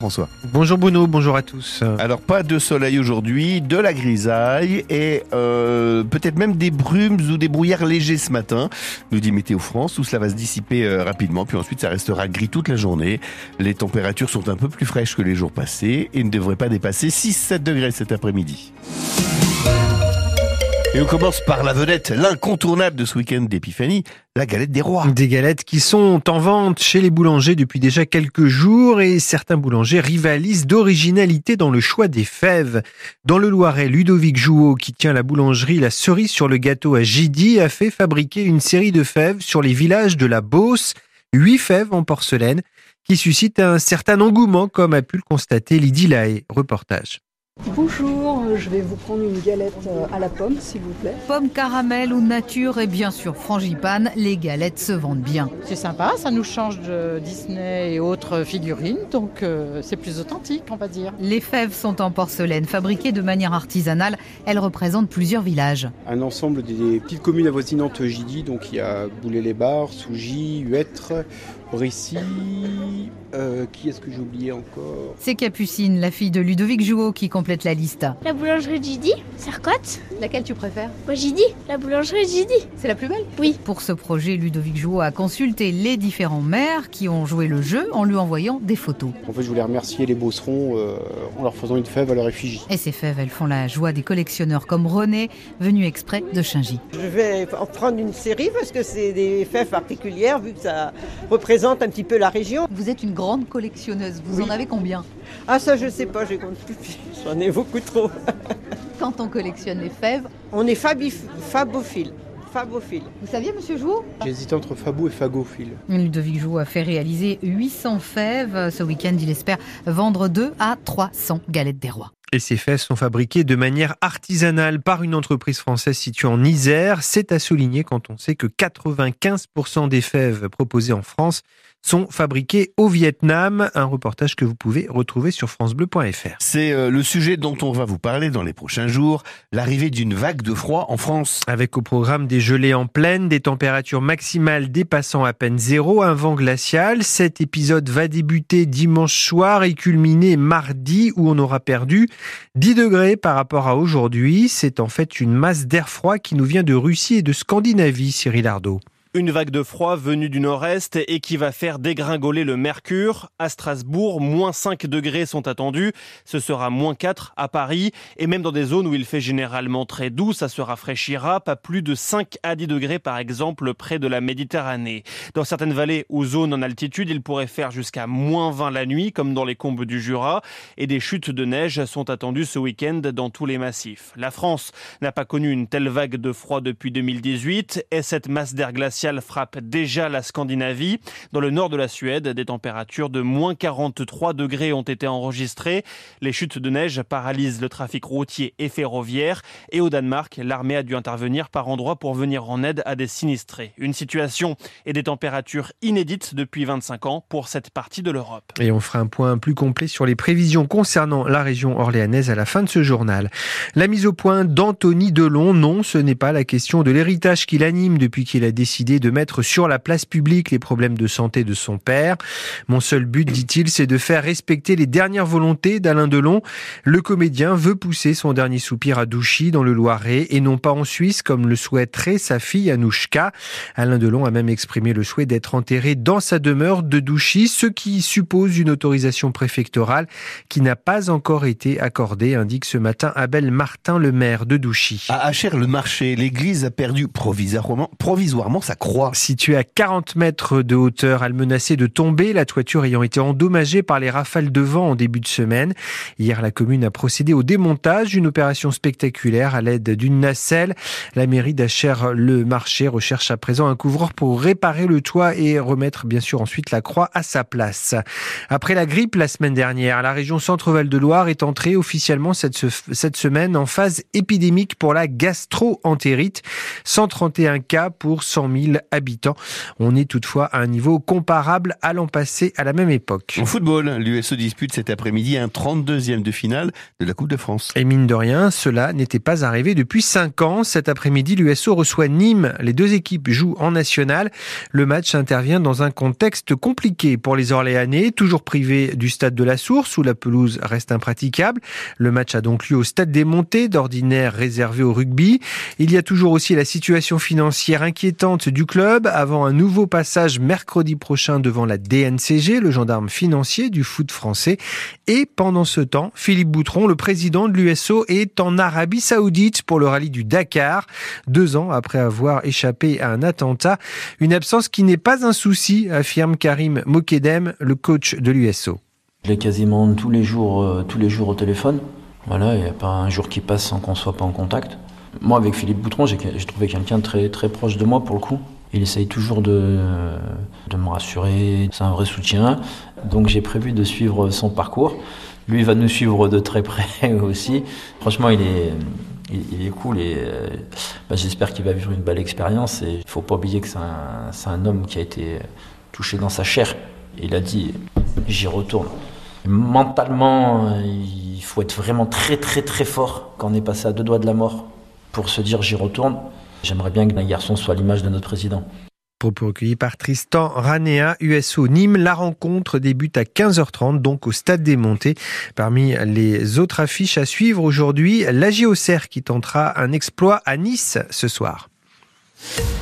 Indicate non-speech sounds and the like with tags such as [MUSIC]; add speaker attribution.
Speaker 1: François.
Speaker 2: Bonjour Bruno, bonjour à tous.
Speaker 1: Alors pas de soleil aujourd'hui, de la grisaille et euh, peut-être même des brumes ou des brouillards légers ce matin, nous dit Météo France. Tout cela va se dissiper euh, rapidement, puis ensuite ça restera gris toute la journée. Les températures sont un peu plus fraîches que les jours passés et ne devraient pas dépasser 6-7 degrés cet après-midi. Et on commence par la vedette, l'incontournable de ce week-end d'épiphanie, la galette des rois.
Speaker 2: Des galettes qui sont en vente chez les boulangers depuis déjà quelques jours et certains boulangers rivalisent d'originalité dans le choix des fèves. Dans le Loiret, Ludovic Jouot, qui tient la boulangerie La Cerise sur le gâteau à Gidi, a fait fabriquer une série de fèves sur les villages de la Beauce, huit fèves en porcelaine, qui suscitent un certain engouement, comme a pu le constater Lydie Lahaye. Reportage.
Speaker 3: Bonjour, euh, je vais vous prendre une galette euh, à la pomme, s'il vous plaît.
Speaker 4: Pomme caramel ou nature et bien sûr frangipane, les galettes se vendent bien.
Speaker 5: C'est sympa, ça nous change de Disney et autres figurines, donc euh, c'est plus authentique, on va dire.
Speaker 4: Les fèves sont en porcelaine, fabriquées de manière artisanale. Elles représentent plusieurs villages.
Speaker 6: Un ensemble des petites communes avoisinantes Gidi, donc il y a Boulet-les-Bars, Sougy, Huêtre, Brissy, qui est-ce que j'ai oublié encore
Speaker 4: C'est Capucine, la fille de Ludovic Jouot, qui complète la liste.
Speaker 7: La boulangerie Gidi, Sercotte.
Speaker 8: Laquelle tu préfères?
Speaker 7: Moi Gidi, la boulangerie Gidi.
Speaker 8: C'est la plus belle?
Speaker 7: Oui.
Speaker 4: Pour ce projet, Ludovic Jouot a consulté les différents maires qui ont joué le jeu en lui envoyant des photos.
Speaker 6: En fait, je voulais remercier les Beaucerons euh, en leur faisant une fève à leur effigie.
Speaker 4: Et ces fèves, elles font la joie des collectionneurs comme René, venu exprès de Chingy.
Speaker 9: Je vais en prendre une série parce que c'est des fèves particulières vu que ça représente un petit peu la région.
Speaker 8: Vous êtes une grande collectionneuse, vous
Speaker 9: Oui.
Speaker 8: en avez combien?
Speaker 9: Ah ça je sais pas, je compte plus, j'en ai beaucoup trop. [LAUGHS]
Speaker 8: Quand on collectionne les fèves,
Speaker 9: On est fabif- fabophile. Fabophile.
Speaker 8: vous saviez monsieur Jouot
Speaker 6: J'hésitais entre Fabo et Fagophile.
Speaker 4: Ludovic Jouot a fait réaliser 800 fèves. Ce week-end, il espère vendre 2 à 300 galettes des rois.
Speaker 2: Et ces fèves sont fabriquées de manière artisanale par une entreprise française située en Isère. C'est à souligner quand on sait que 95% des fèves proposées en France sont fabriquées au Vietnam. Un reportage que vous pouvez retrouver sur francebleu.fr.
Speaker 1: C'est euh, le sujet dont on va vous parler dans les prochains jours, l'arrivée d'une vague de froid en France.
Speaker 2: Avec au programme des gelées en pleine, des températures maximales dépassant à peine zéro, un vent glacial. Cet épisode va débuter dimanche soir et culminer mardi où on aura perdu 10 degrés par rapport à aujourd'hui. C'est en fait une masse d'air froid qui nous vient de Russie et de Scandinavie, Cyril Ardo.
Speaker 10: Une vague de froid venue du nord-est et qui va faire dégringoler le mercure. À Strasbourg, moins 5 degrés sont attendus. Ce sera moins 4 à Paris. Et même dans des zones où il fait généralement très doux, ça se rafraîchira. Pas plus de 5 à 10 degrés, par exemple, près de la Méditerranée. Dans certaines vallées ou zones en altitude, il pourrait faire jusqu'à moins 20 la nuit, comme dans les combes du Jura. Et des chutes de neige sont attendues ce week-end dans tous les massifs. La France n'a pas connu une telle vague de froid depuis 2018 et cette masse d'air glacial frappe déjà la Scandinavie. Dans le nord de la Suède, des températures de moins 43 degrés ont été enregistrées. Les chutes de neige paralysent le trafic routier et ferroviaire. Et au Danemark, l'armée a dû intervenir par endroits pour venir en aide à des sinistrés. Une situation et des températures inédites depuis 25 ans pour cette partie de l'Europe.
Speaker 2: Et on fera un point plus complet sur les prévisions concernant la région orléanaise à la fin de ce journal. La mise au point d'Anthony Delon, non, ce n'est pas la question de l'héritage qui l'anime depuis qu'il a décidé de mettre sur la place publique les problèmes de santé de son père. Mon seul but, dit-il, c'est de faire respecter les dernières volontés d'Alain Delon. Le comédien veut pousser son dernier soupir à Douchy, dans le Loiret, et non pas en Suisse, comme le souhaiterait sa fille Anouchka. Alain Delon a même exprimé le souhait d'être enterré dans sa demeure de Douchy, ce qui suppose une autorisation préfectorale qui n'a pas encore été accordée, indique ce matin Abel Martin, le maire de Douchy.
Speaker 1: À Achères-le-Marché, l'église a perdu provisoirement, provisoirement sa croix.
Speaker 2: Située à 40 mètres de hauteur, elle menaçait de tomber, la toiture ayant été endommagée par les rafales de vent en début de semaine. Hier, la commune a procédé au démontage, une opération spectaculaire à l'aide d'une nacelle. La mairie d'Achères-le-Marché recherche à présent un couvreur pour réparer le toit et remettre bien sûr ensuite la croix à sa place. Après la grippe la semaine dernière, la région Centre-Val de Loire est entrée officiellement cette, cette semaine en phase épidémique pour la gastro-entérite. 131 cas pour 100 000 habitants. On est toutefois à un niveau comparable à l'an passé à la même époque.
Speaker 1: En football, l'USO dispute cet après-midi un 32e de finale de la Coupe de France.
Speaker 2: Et mine de rien, cela n'était pas arrivé depuis 5 ans. Cet après-midi, l'USO reçoit Nîmes. Les deux équipes jouent en national. Le match intervient dans un contexte compliqué pour les Orléanais, toujours privés du stade de la Source où la pelouse reste impraticable. Le match a donc lieu au stade des Montées, d'ordinaire réservé au rugby. Il y a toujours aussi la situation financière inquiétante du club avant un nouveau passage mercredi prochain devant la DNCG, le gendarme financier du foot français. Et pendant ce temps, Philippe Boutron, le président de l'USO, est en Arabie Saoudite pour le rallye du Dakar, deux ans après avoir échappé à un attentat. Une absence qui n'est pas un souci, affirme Karim Mokedem, le coach de l'USO.
Speaker 11: Je l'ai quasiment tous les jours, euh, tous les jours au téléphone. Voilà, il n'y a pas un jour qui passe sans qu'on soit pas en contact. Moi, avec Philippe Boutron, j'ai trouvé quelqu'un très très proche de moi pour le coup. Il essaye toujours de, me rassurer, c'est un vrai soutien. Donc j'ai prévu de suivre son parcours. Lui va nous suivre de très près [LAUGHS] aussi. Franchement, il est, il, est cool et euh, bah, j'espère qu'il va vivre une belle expérience. Il faut pas oublier que c'est un, un homme qui a été touché dans sa chair. Il a dit, j'y retourne. Mentalement, il faut être vraiment très très très fort quand on est passé à deux doigts de la mort pour se dire j'y retourne. J'aimerais bien que un garçon soit l'image de notre président.
Speaker 2: Propos recueillis par Tristan Ranea, USO Nîmes. La rencontre débute à 15h30, donc au Stade des Montées. Parmi les autres affiches à suivre aujourd'hui, la qui tentera un exploit à Nice ce soir.